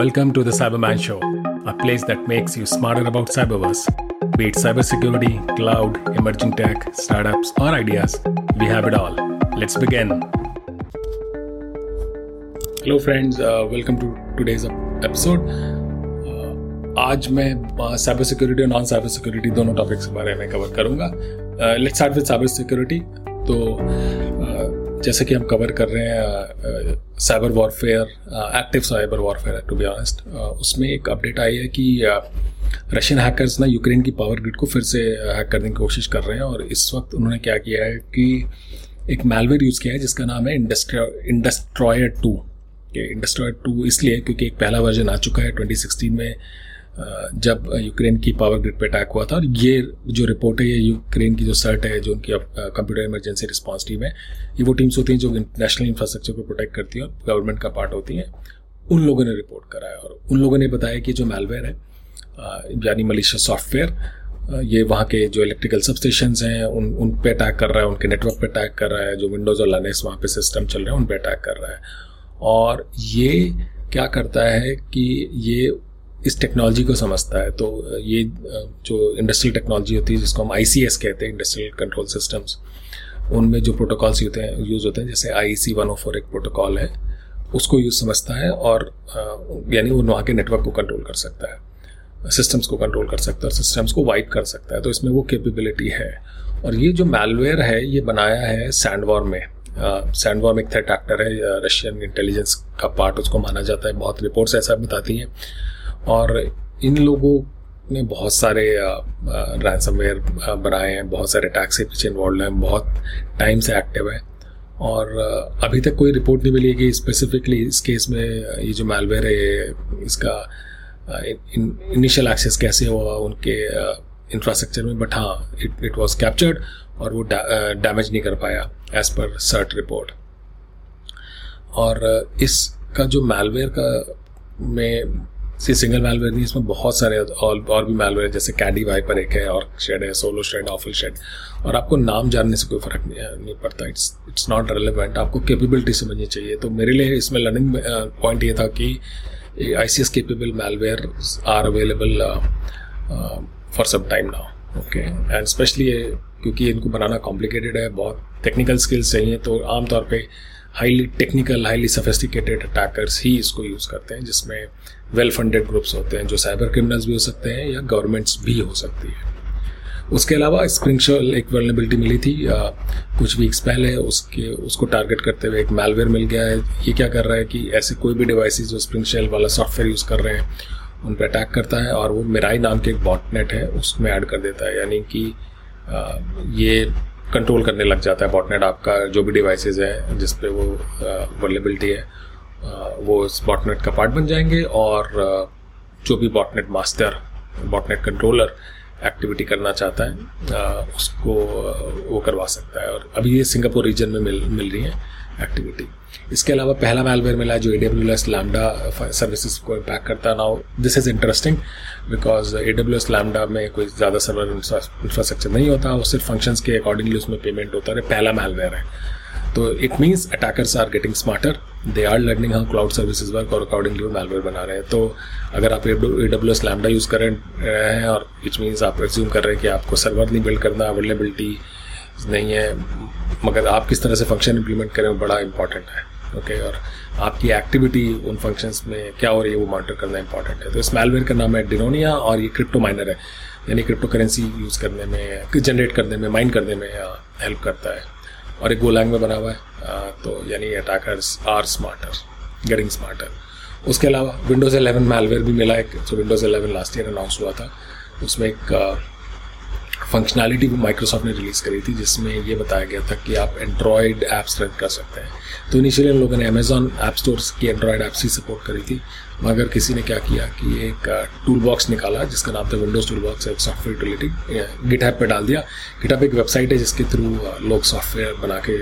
Welcome to the Cyberman Show, a place that makes you smarter about cyberverse. Be it cybersecurity, cloud, emerging tech, startups, or ideas, we have it all. Let's begin. Hello, friends. Uh, welcome to today's episode. Uh, आज मैं cyber security और non cyber security दोनों topics के बारे में cover करूंगा let's start with cyber security तो uh, जैसे कि हम कवर कर रहे हैं cyber warfare active cyber warfare to be honest उसमें एक अपडेट आई है कि रशियन हैकर्स ना यूक्रेन की पावर ग्रिड को फिर से हैक करने की कोशिश कर रहे हैं और इस वक्त उन्होंने क्या किया है कि एक मेलवेयर यूज़ किया है जिसका नाम है इंडस्ट्रॉयर टू इंडस्ट्रॉयर टू इसलिए क्योंकि एक पहला वर्जन आ चुका है 2016 में जब यूक्रेन की पावर ग्रिड पे अटैक हुआ था और ये जो रिपोर्ट है, ये यूक्रेन की जो सर्ट है, जो उनकी कंप्यूटर इमरजेंसी रिस्पॉन्स टीम है, ये वो टीम्स होती हैं जो नेशनल इंफ्रास्ट्रक्चर को प्रोटेक्ट करती हैं और गवर्नमेंट का पार्ट होती हैं। उन लोगों ने रिपोर्ट कराया और उन लोगों ने बताया कि जो मेलवेयर है यानी मलिशिया सॉफ्टवेयर ये वहाँ के जो इलेक्ट्रिकल सबस्टेशन हैं, उन उन पे अटैक कर रहा है, उनके नेटवर्क पे अटैक कर रहा है, जो विंडोज़ और लाइनेक्स वहाँ पे सिस्टम चल रहे हैं, उन पे अटैक कर रहा है। और ये क्या करता है कि ये इस टेक्नोलॉजी को समझता है। तो ये जो इंडस्ट्रियल टेक्नोलॉजी होती है, जिसको हम आईसीएस कहते हैं इंडस्ट्रियल कंट्रोल सिस्टम्स उनमें जो प्रोटोकॉल्स होते हैं यूज़ होते हैं, जैसे आई सी वन फोर एक प्रोटोकॉल है, उसको यूज़ समझता है और यानी वो वहाँ के नेटवर्क को कंट्रोल कर सकता है। सिस्टम्स को कंट्रोल कर सकता है और सिस्टम्स को वाइप कर सकता है। तो इसमें वो कैपेबिलिटी है। और ये जो मेलवेयर है, ये बनाया है सैंडवॉर में। सैंडवॉर्म एक थ्रेट एक्टर है रशियन इंटेलिजेंस का पार्ट उसको माना जाता है। बहुत रिपोर्ट्स ऐसा बताती हैं। और इन लोगों ने बहुत सारे रैंसमवेयर बनाए हैं, बहुत सारे अटैक्स के पीछे इन्वॉल्व हैं, बहुत टाइम से एक्टिव है। और अभी तक कोई रिपोर्ट नहीं मिली है कि स्पेसिफिकली इस केस में ये जो मेलवेयर है इसका इनिशियल एक्सेस कैसे हुआ उनके इंफ्रास्ट्रक्चर में बट हाँ इट इट वॉज़ कैप्चर्ड और वो डैमेज नहीं कर पाया एज पर सर्ट रिपोर्ट और इसका जो मेलवेयर का में सी सिंगल मेलवेयर नहीं इसमें बहुत सारे और, और भी मेलवेयर जैसे कैडी वाइपर एक है और शेड है सोलो शेड ऑफिल शेड और आपको नाम जानने से कोई फ़र्क नहीं, नहीं पड़ता। इट्स इट्स नॉट रेलिवेंट आपको कैपेबिलिटी समझनी चाहिए। तो मेरे लिए इसमें लर्निंग पॉइंट ये था कि I C S capable malware are available for some time now okay and specially क्योंकि इनको बनाना कॉम्प्लिकेटेड है बहुत टेक्निकल स्किल्स चाहिए तो आमतौर पर highly technical highly sophisticated attackers ही इसको यूज़ करते हैं जिसमें वेल फंडेड ग्रुप्स होते हैं जो साइबर क्रिमिनल्स भी हो सकते हैं या गवर्नमेंट्स भी हो सकती है। उसके अलावा स्प्रिंगशॉल एक वर्नेबिलिटी मिली थी आ, कुछ वीक्स पहले उसके उसको टारगेट करते हुए एक मेलवेयर मिल गया है। ये क्या कर रहा है कि ऐसे कोई भी डिवाइसेस जो स्प्रिंगशेल वाला सॉफ्टवेयर यूज़ कर रहे हैं उन पर अटैक करता है और वो मेराई नाम के एक बॉटनेट है उसमें ऐड कर देता है। यानी कि आ, ये कंट्रोल करने लग जाता है बॉटनेट आपका, जो भी डिवाइसेस है जिसपे वो वर्लेबिलिटी है वो इस बॉटनेट का पार्ट बन जाएँगे और जो भी botnet master botnet controller activity करना चाहता है उसको वो करवा सकता है। और अभी ये सिंगापुर रीजन में मिल मिल रही है। एक्टिविटी इसके अलावा पहला मेलवेयर मिला जो A W S Lambda services को इम्पैक्ट करता now this is interesting because A W S Lambda में कोई ज़्यादा सर्वर इंफ्रास्ट्रक्चर नहीं होता वो सिर्फ़ फ़ंक्शंस के अकॉर्डिंगली उसमें पेमेंट होता है। पहला मेलवेयर है। तो it means attackers are getting smarter they are learning how cloud services work और अकॉर्डिंगली वो मेलवेयर बना रहे हैं। तो अगर आप A W S Lambda use कर रहे हैं और विच मीन्स आप एज्यूम कर रहे हैं कि आपको सर्वर नहीं बिल्ड करना अवेलेबिलिटी नहीं है मगर आप किस तरह से फ़ंक्शन इम्प्लीमेंट करें वो बड़ा इंपॉर्टेंट है ओके okay, और आपकी एक्टिविटी उन फ़ंक्शंस में क्या हो रही है वो मॉनिटर करना इंपॉर्टेंट है तो इस मेलवेयर का नाम है डिनोनिया और ये क्रिप्टो माइनर है यानी क्रिप्टो करेंसी यूज़ करने में जनरेट करने में माइन करने में हेल्प करता है। और एक गोलैंग में बना हुआ है। तो यानी attackers are smarter getting smarter उसके अलावा विंडोज़ 11 मेलवेयर भी मिला एक। जो विंडोज़ 11 लास्ट ईयर अनाउंस हुआ था। उसमें एक फंक्शनैलिटी भी माइक्रोसॉफ्ट ने रिलीज़ करी थी, जिसमें ये बताया गया था कि आप एंड्रॉयड ऐप्स रन कर सकते हैं। तो इनिशियली हम लोगों ने अमेजॉन ऐप स्टोर की एंड्रॉयड ऐप्स ही सपोर्ट करी थी, मगर किसी ने क्या किया कि एक टूल बॉक्स निकाला, जिसका नाम था विंडोज़ टूल बॉक्स एक सॉफ्टवेयर यूटिलिटी गिट पे डाल दिया। गिट एक वेबसाइट है, जिसके थ्रू लोग सॉफ्टवेयर बना के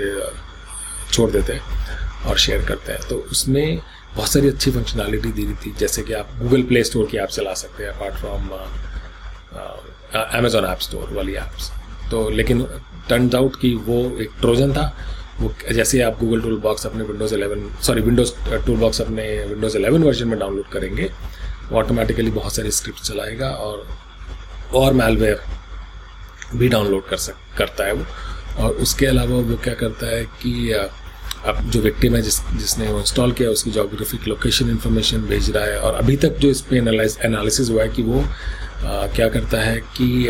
छोड़ देते हैं और शेयर करते हैं। तो उसमें बहुत सारी अच्छी फंक्शनैलिटी दी गई थी, जैसे कि आप गूगल प्ले स्टोर की ऐप चला सकते हैं apart from Amazon app store वाली ऐप्स तो लेकिन टर्न आउट कि वो एक ट्रोजन था। वो जैसे आप गूगल टूल बॉक्स अपने Windows 11 sorry Windows tool box अपने विंडोज़ 11 वर्जन में डाउनलोड करेंगे, वो ऑटोमेटिकली बहुत सारे स्क्रिप्ट चलाएगा और और मेलवेयर भी डाउनलोड कर सक, करता है वो। और उसके अलावा वो क्या करता है कि अब जो विक्टिम है जिस, जिसने वो इंस्टॉल किया, उसकी जोग्राफिक लोकेशन इन्फॉर्मेशन भेज रहा है। और अभी तक जो इस पर एनालिसिस हुआ है कि वो क्या करता है कि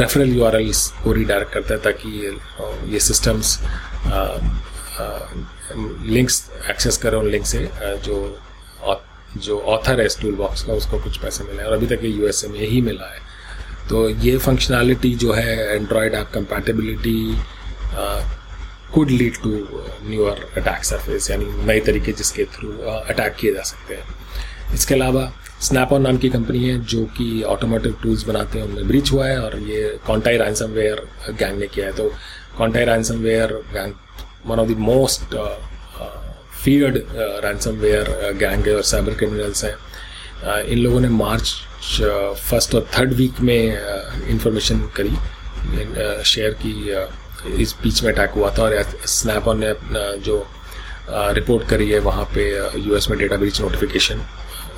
रेफरल यू को रीडायरेक्ट करता है ताकि ये सिस्टम्स लिंक्स एक्सेस करें उन लिंक से जो जो ऑथर है इस टूल बॉक्स का उसको कुछ पैसे मिले और अभी तक ये यूएसए में ही मिला है। तो ये फंक्शनैलिटी जो है Android app compatibility could lead to newer attack surface यानी नए तरीके जिसके थ्रू अटैक किए जा सकते हैं। इसके अलावा स्नैप ऑन नाम की कंपनी है जो कि ऑटोमेटिव टूल्स बनाते हैं उनमें ब्रीच हुआ है और ये कॉन्टाई रैंसम वेयर गैंग ने किया है। तो Conti ransomware gang one of the most feared ransomware gang है और साइबर क्रिमिनल्स हैं। Uh, इन लोगों ने मार्च फ़र्स्ट और थर्ड वीक में इंफॉर्मेशन uh, करी शेयर uh, की इस बीच में अटैक हुआ था और स्नैप ऑन ने जो रिपोर्ट करी है वहाँ पे यूएस में डेटा ब्रीच नोटिफिकेशन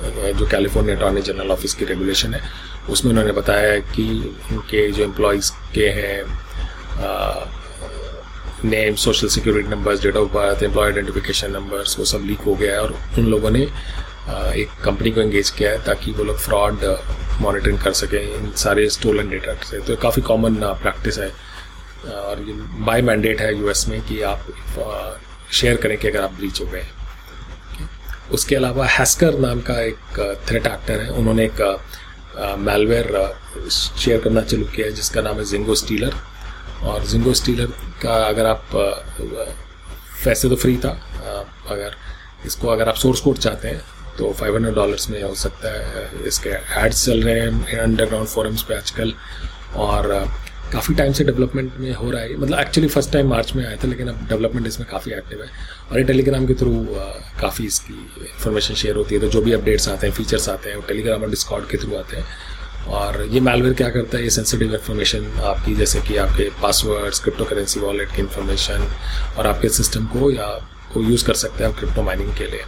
जो कैलिफ़ोर्निया अटॉर्नी जनरल ऑफ़िस की रेगुलेशन है, उसमें उन्होंने बताया कि उनके जो एम्प्लॉयज़ के हैं name social security numbers date of birth employee identification numbers वो सब लीक हो गया है और उन लोगों ने एक कंपनी को एंगेज किया है ताकि वो लोग फ्रॉड मॉनिटरिंग कर सकें इन सारे स्टोलन डेटा से। तो काफ़ी कॉमन प्रैक्टिस है। और ये बाय मैंडेट है यूएस में कि आप शेयर करें कि अगर आप ब्रीच हो गए उसके अलावा हैस्कर नाम का एक थ्रेट एक्टर है। उन्होंने एक मेलवेयर शेयर करना चालू किया है, जिसका नाम है जिंगो स्टीलर और जिंगो स्टीलर का अगर आप वैसे तो फ्री था अगर इसको अगर आप सोर्स कोड चाहते हैं तो 500 डॉलर्स में हो सकता है। इसके एड्स चल रहे हैं अंडरग्राउंड फोरम्स पे आजकल। और काफ़ी टाइम से डेवलपमेंट में हो रहा है। मतलब एक्चुअली फ़र्स्ट टाइम मार्च में आया था, लेकिन अब डेवलपमेंट इसमें काफ़ी एक्टिव है। और ये टेलीग्राम के थ्रू काफ़ी इसकी इन्फॉर्मेशन शेयर होती है। तो जो भी अपडेट्स आते हैं फीचर्स आते हैं, वो टेलीग्राम और डिस्कॉर्ड के थ्रू आते हैं। और ये मेलवेयर क्या करता है? ये सेंसिटिव इन्फॉर्मेशन आपकी, जैसे कि आपके पासवर्ड्स क्रिप्टो करेंसी वॉलेट की इन्फॉर्मेशन और आपके सिस्टम को या को यूज़ कर सकते हैं आप क्रिप्टो माइनिंग के लिए।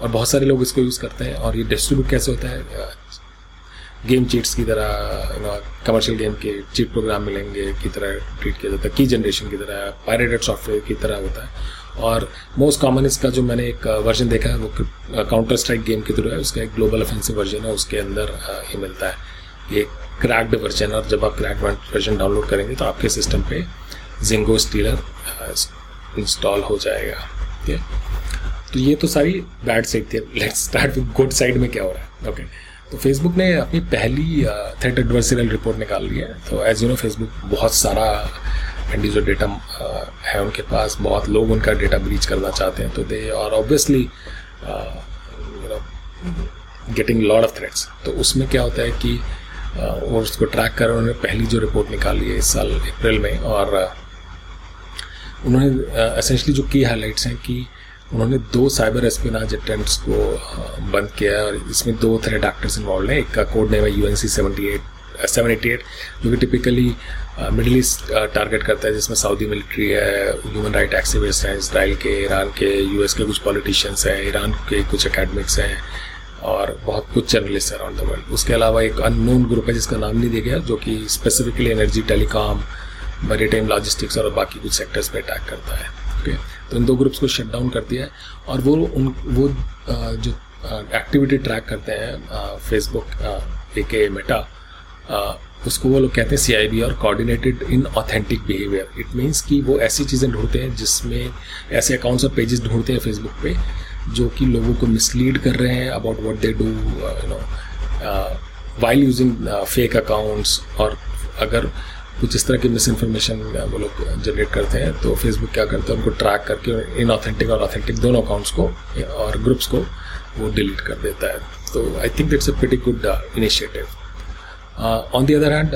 और बहुत सारे लोग इसको यूज़ करते हैं। और ये डिस्ट्रीब्यूट कैसे होता है? गेम चीट्स की तरह कमर्शियल गेम के चीट प्रोग्राम मिलेंगे, की तरह ट्रीट किया जाता है की जनरेशन की तरह पायरेटेड सॉफ्टवेयर की तरह होता है। और मोस्ट कॉमन इसका जो मैंने एक वर्जन देखा है, वो काउंटर स्ट्राइक गेम के थ्रू है, उसका एक ग्लोबल ऑफेंसिव वर्जन है, उसके अंदर ही मिलता है। ये क्रैक्ड वर्जन और जब आप क्रैक्ड वर्जन डाउनलोड करेंगे तो आपके सिस्टम पे जिंगो स्टीलर इंस्टॉल हो जाएगा। ठीक है? तो ये तो सारी बैड साइड थी। Let's start with good side में क्या हो रहा है। Okay okay. तो फेसबुक ने अपनी पहली थ्रेट एडवर्सरियल रिपोर्ट निकाल ली है। तो एज यू नो फेसबुक बहुत सारा जो डेटा है उनके पास। बहुत लोग उनका डेटा ब्रीच करना चाहते हैं तो दे और obviously getting lot of threats तो उसमें क्या होता है कि वो उसको ट्रैक कर उन्होंने पहली जो रिपोर्ट निकाली है इस साल अप्रैल में और उन्होंने एसेंशली जो की हाईलाइट्स हैं कि उन्होंने दो साइबर एस्पिनाज अटेम्प्ट को बंद किया है और इसमें दो थ्रेड एक्टर्स इन्वॉल्व हैं। एक का कोड नेम है U N C seventy eight seven eighty eight जो कि टिपिकली मिडिल ईस्ट टारगेट करता है, जिसमें सऊदी मिलिट्री है ह्यूमन राइट एक्टिविस्ट हैं इसराइल के ईरान के यूएस के कुछ पॉलिटिशियंस हैं ईरान के कुछ अकेडमिक्स हैं और बहुत कुछ जर्नलिस्ट अराउंड द वर्ल्ड उसके अलावा एक अननोन ग्रुप है, जिसका नाम नहीं दिया गया, जो कि specifically energy telecom maritime logistics और बाकी कुछ सेक्टर्स पर अटैक करता है। ओके तो इन दो ग्रुप्स को शट डाउन कर दिया है और वो उन, वो जो एक्टिविटी ट्रैक करते हैं फेसबुक ए के मेटा उसको वो लोग कहते हैं सी आई बी और coordinated inauthentic behaviour it means कि वो ऐसी चीज़ें ढूंढते हैं जिसमें ऐसे अकाउंट्स और पेजेस ढूंढते हैं फेसबुक पे, जो कि लोगों को मिसलीड कर रहे हैं about what they do you know while using fake accounts और अगर कुछ इस तरह की मिस इन्फॉर्मेशन वो लोग जनरेट करते हैं तो फेसबुक क्या करता है उनको ट्रैक करके इन ऑथेंटिक और ऑथेंटिक दोनों अकाउंट्स को और ग्रुप्स को वो डिलीट कर देता है। तो I think it's a pretty good initiative on the other hand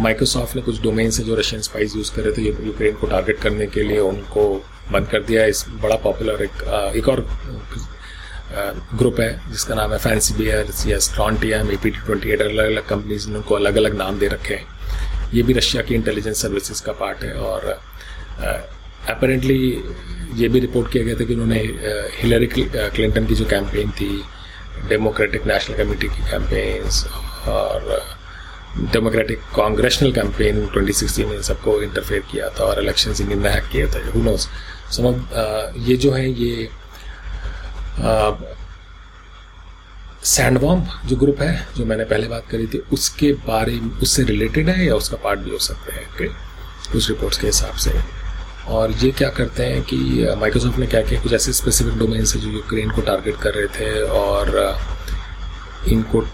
Microsoft ने कुछ डोमेन से जो रशियन स्पाइस यूज़ कर रहे थे यूक्रेन को टारगेट करने के लिए उनको बंद कर दिया इस बड़ा पॉपुलर एक uh, एक और ग्रुप है जिसका नाम है फैंसी बियर या strontium A P T twenty eight अलग अलग कंपनीज़ ने उनको अलग अलग नाम दे रखे हैं। ये भी रशिया की इंटेलिजेंस सर्विसेज़ का पार्ट है और अपेरेंटली ये भी रिपोर्ट किया गया था कि उन्होंने हिलरी क्लिंटन की जो कैंपेन थी डेमोक्रेटिक नेशनल कमेटी की कैंपेन्स और डेमोक्रेटिक कांग्रेशनल कैंपेन 2016 में सबको इंटरफेयर किया था और इलेक्शन इंडियन ने हैक किया था हु नोस सम ये जो है ये सैंडवॉम जो ग्रुप है, जो मैंने पहले बात करी थी, उसके बारे में, उससे रिलेटेड है या उसका पार्ट भी हो सकते हैं? Okay? कुछ रिपोर्ट्स के हिसाब से। और ये क्या करते हैं कि माइक्रोसॉफ्ट ने क्या किया? कुछ ऐसे स्पेसिफिक डोमेन्स है जो यूक्रेन को टारगेट कर रहे थे और इनको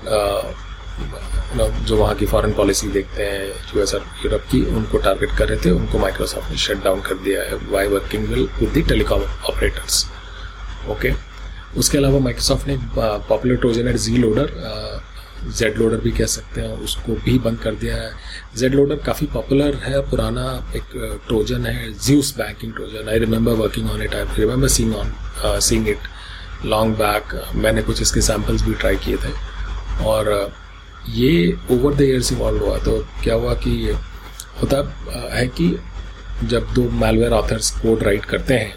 जो वहाँ की फॉरेन पॉलिसी देखते हैं यूएस और यूरोप की, उनको टारगेट कर रहे थे, उनको माइक्रोसॉफ्ट ने शट डाउन कर दिया है why working will with the telecom operators okay उसके अलावा माइक्रोसॉफ्ट ने पॉपुलर ट्रोजन है जी लोडर जेड लोडर भी कह सकते हैं, उसको भी बंद कर दिया है। जेड लोडर काफ़ी पॉपुलर है, पुराना एक ट्रोजन है Zeus banking Trojan. I remember working on it I remember seeing on seeing it long back मैंने कुछ इसके सैम्पल्स भी ट्राई किए थे। और ये ओवर द ईयर्स इवॉल्व हुआ। तो क्या हुआ कि होता है कि जब दो मेलवेयर ऑथर्स कोड राइट करते हैं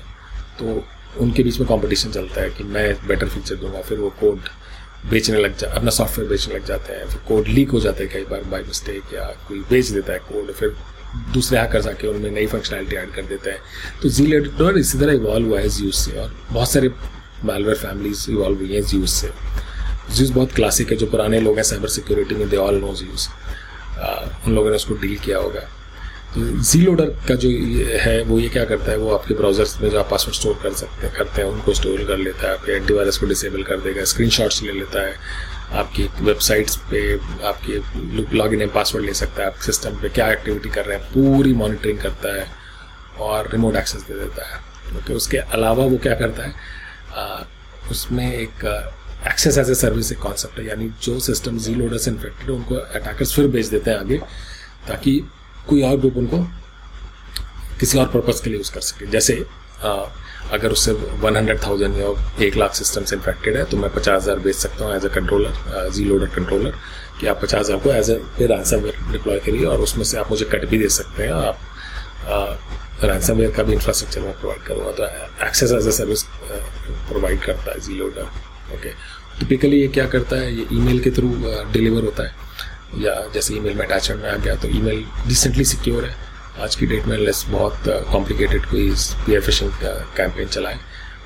तो उनके बीच में कंपटीशन चलता है कि मैं बेटर फीचर दूँगा, फिर वो कोड बेचने लग जा, अपना सॉफ्टवेयर बेचने लग जाते हैं, फिर कोड लीक हो जाता है कई बार बाई मिस्टेक या कोई बेच देता है कोड फिर दूसरे हैकर्स आके उनमें नई फंक्शनैलिटी ऐड कर देते हैं। तो जी एडिटर इसी तरह इवॉल्व हुआ है जीयूज से और बहुत सारे मेलवेयर फैमिलीज़ इवॉल्व हुई हैं जीयूज से। जीयूज बहुत क्लासिक है, जो पुराने लोग हैं साइबर सिक्योरिटी में दे ऑल नो जीयूज उन लोगों ने उसको डील किया होगा। जी लोडर का जो है वो ये क्या करता है? वो आपके ब्राउजर्स में जो आप पासवर्ड स्टोर कर सकते हैं करते हैं उनको स्टोर कर लेता है आपके एंटीवायरस को डिसेबल कर देगा स्क्रीनशॉट्स ले लेता है आपकी वेबसाइट्स पे आपके लॉग इन पासवर्ड ले सकता है आप सिस्टम पे क्या एक्टिविटी कर रहे हैं पूरी मॉनिटरिंग करता है और रिमोट एक्सेस दे देता है। ओके उसके अलावा वो क्या करता है? आ, उसमें एक एक्सेस एज ए सर्विस एक कॉन्सेप्ट है यानी जो सिस्टम जी लोडर से इन्फेक्टेड है उनको अटैकर्स फिर भेज देते हैं आगे ताकि कोई और ग्रुप उनको किसी और पर्पज़ के लिए यूज़ कर सके। जैसे आ, अगर उससे वन हंड्रेड थाउज़ेंड या एक लाख सिस्टम से इन्फेक्टेड है तो मैं पचास हज़ार बेच सकता हूँ as a controller Z loader controller कि आप पचास हज़ार को एज ए पे रैंसमवेयर डिप्लॉय करिए और उसमें से आप मुझे कट भी दे सकते हैं। आप रैंसमवेयर का भी इंफ्रास्ट्रक्चर मैं प्रोवाइड करूँगा तो access as a service provide करता है जी लोडर ओके टिपिकली ये क्या करता है? ये ईमेल के थ्रू डिलीवर होता है। या जैसे ईमेल में अटैचमेंट में आ गया तो ईमेल रिसेंटली सिक्योर है। आज की डेट में लेस बहुत कॉम्प्लिकेटेड कोई पी एफ़ फिशिंग कैंपेन चलाए।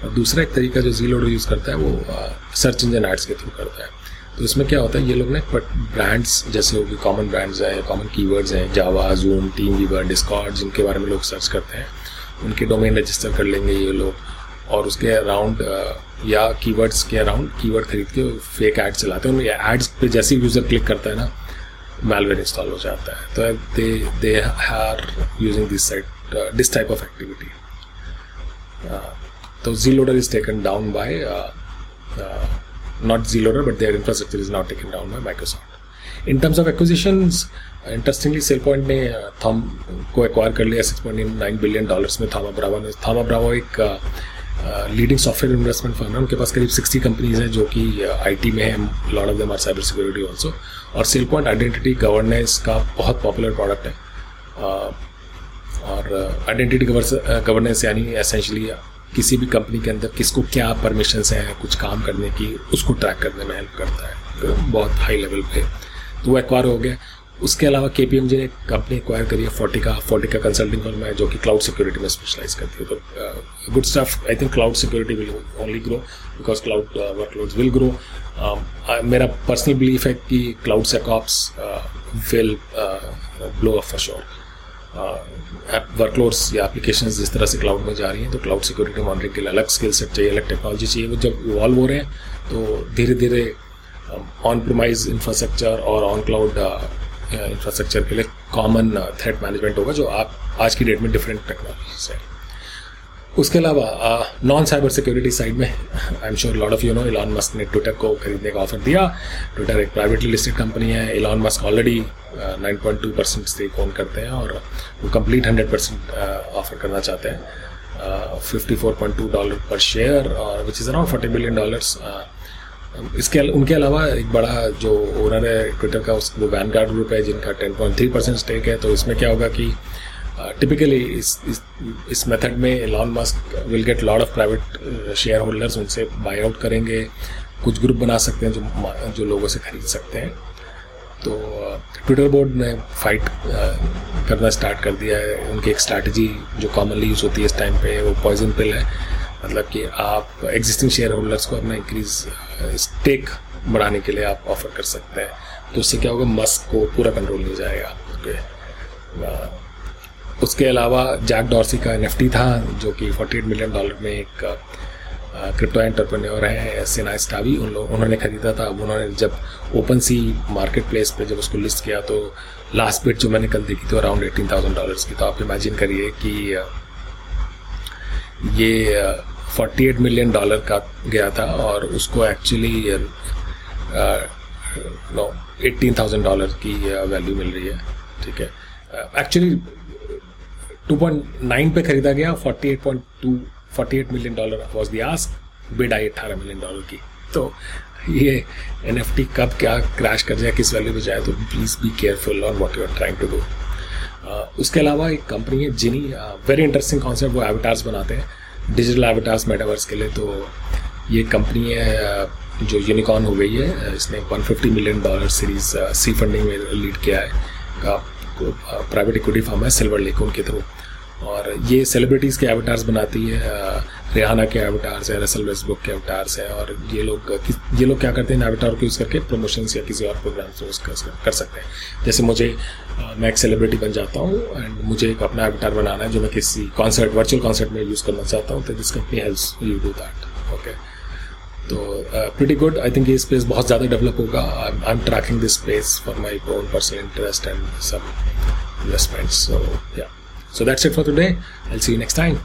और दूसरा एक तरीका जो जी लोडो यूज़ करता है, वो सर्च इंजन एड्स के थ्रू करता है। तो इसमें क्या होता है, ये लोग ना बट ब्रांड्स जैसे होगी कॉमन ब्रांड्स हैं कॉमन कीवर्ड्स हैं Java Zoom TeamViewer Discord जिनके बारे में लोग सर्च करते हैं। उनके डोमेन रजिस्टर कर लेंगे ये लोग। और उसके अराउंड या कीवर्ड्स के अराउंड कीवर्ड खरीद के फेक एड चलाते हैं। उनमें एड्स पे जैसे यूज़र क्लिक करता है ना malware इंस्टॉल हो जाता है। तो they they are using this site this type of activity तो Z loader is taken down by not Zloader, but their infrastructure is now taken down by Microsoft. In terms of acquisitions, interestingly SailPoint ने Thoma को acquire कर लिया six point nine billion dollars में Thoma Bravo ने। Thoma Bravo एक leading software investment firm है। उनके पास करीब सिक्सटी कंपनीज़ हैं जो कि आईटी में है। Lot of them are cyber security also और सेल पॉइंट आइडेंटिटी गवर्नेंस का बहुत पॉपुलर प्रोडक्ट है। और आइडेंटिटी गवर्नेंस यानी एसेंशली किसी भी कंपनी के अंदर किसको क्या परमिशन हैं, कुछ काम करने की, उसको ट्रैक करने में हेल्प करता है। बहुत हाई लेवल पे। तो वो एक्वायर हो गया। उसके अलावा के पी एम जी ने कंपनी एक्वायर करी है फोर्टी का कंसल्टिंग फर्म है जो कि क्लाउड सिक्योरिटी में स्पेशलाइज करती है। तो good stuff I think cloud security will only grow because cloud workloads will grow मेरा पर्सनल बिलीफ है कि cloud SecOps will blow off for sure workloads या एप्लीकेशन जिस तरह से क्लाउड में जा रही हैं तो क्लाउड सिक्योरिटी मॉनिटरिंग के लिए अलग स्किल सेट चाहिए, अलग टेक्नोलॉजी चाहिए। वो जब इवॉल्व हो रहे हैं तो धीरे धीरे ऑन प्रोमाइज इंफ्रास्ट्रक्चर और ऑन क्लाउड इंफ्रास्ट्रक्चर के लिए कॉमन थ्रेट मैनेजमेंट होगा जो आप आज की डेट में डिफरेंट टेक्नोलॉजीज़ है। उसके अलावा नॉन साइबर सिक्योरिटी साइड में I am sure lot of you know Elon Musk ने ट्विटर को खरीदने का ऑफ़र दिया। ट्विटर एक प्राइवेटली लिस्टेड कंपनी है। Elon Musk already nine point two percent stake own करते हैं और वो कंप्लीट हंड्रेड परसेंट ऑफ़र करना चाहते हैं। Fifty four point two dollar पर शेयर और which is around forty billion dollars इसके उनके अलावा एक बड़ा जो ओनर है ट्विटर का, उस वो वैन गार्ड ग्रुप है, जिनका ten point three percent stake है। तो इसमें क्या होगा कि टिपिकली इस इस मेथड में Elon Musk will get lot of private share holders उनसे बाई आउट करेंगे। कुछ ग्रुप बना सकते हैं जो जो लोगों से खरीद सकते हैं। तो ट्विटर बोर्ड ने फाइट करना स्टार्ट कर दिया है। उनकी एक स्ट्रैटेजी जो कॉमनली यूज़ होती है इस टाइम पे, वो पॉइजन पिल है। मतलब कि आप एग्जिस्टिंग शेयर होल्डर्स को अपना इंक्रीज स्टेक बढ़ाने के लिए आप ऑफ़र कर सकते हैं। तो उससे क्या होगा? मस्क को पूरा कंट्रोल नहीं जाएगा ओके उसके अलावा जैक डॉर्सी का एनएफटी था, जो कि 48 मिलियन डॉलर में एक क्रिप्टो एंटरप्रेन्योर है सेना स्टावी उन लोग, उन्होंने खरीदा था। अब उन्होंने जब ओपन सी मार्केट प्लेस पर जब उसको लिस्ट किया तो लास्ट बिट जो मैंने कल देखी थी अराउंड एटीन थाउज़ेंड डॉलर्स की। तो आप इमेजिन करिए कि ये फोर्टी एट मिलियन डॉलर का गया था और उसको actually no eighteen thousand dollar की वैल्यू मिल रही है, ठीक है। एक्चुअली पॉइंट नाइन पे खरीदा गया forty eight point two forty eight million dollar was the ask bid I अट्ठारह मिलियन डॉलर की। तो ये एन एफ़ टी कब क्या क्रैश कर जाए, किस वैल्यू पे जाए तो please be careful on what you are trying to do उसके अलावा एक कंपनी है जिनी वेरी इंटरेस्टिंग कॉन्सेप्ट वो एविटार्स बनाते हैं। डिजिटल एविटार्स मेटावर्स के लिए तो ये कंपनी है, जो यूनिकॉर्न हो गई है, इसने 150 million dollar series C funding में लीड किया है। प्राइवेट इक्विटी फर्म है सिल्वर लेक उनके थ्रू और ये सेलिब्रिटीज़ के एवटार्स बनाती है रिहाना के एविटार्स है रसल वेस्टबुक के एविटार्स है, और ये लोग ये लोग क्या करते हैं एविटार को यूज़ करके प्रमोशंस या किसी और प्रोग्राम से यूज़ कर सकते हैं। जैसे मुझे मैं एक सेलिब्रिटी बन जाता हूँ एंड मुझे एक अपना एविटार बनाना है जो मैं किसी कॉन्सर्ट वर्चुअल कॉन्सर्ट में यूज़ करना चाहता हूँ तो this company help you do that okay तो प्रिटी गुड आई थिंक ये स्पेस बहुत ज़्यादा डेवलप होगा। I am tracking this space for my own personal interest and सब इन्वेस्टमेंट्स सो या So that's it for today. I'll see you next time.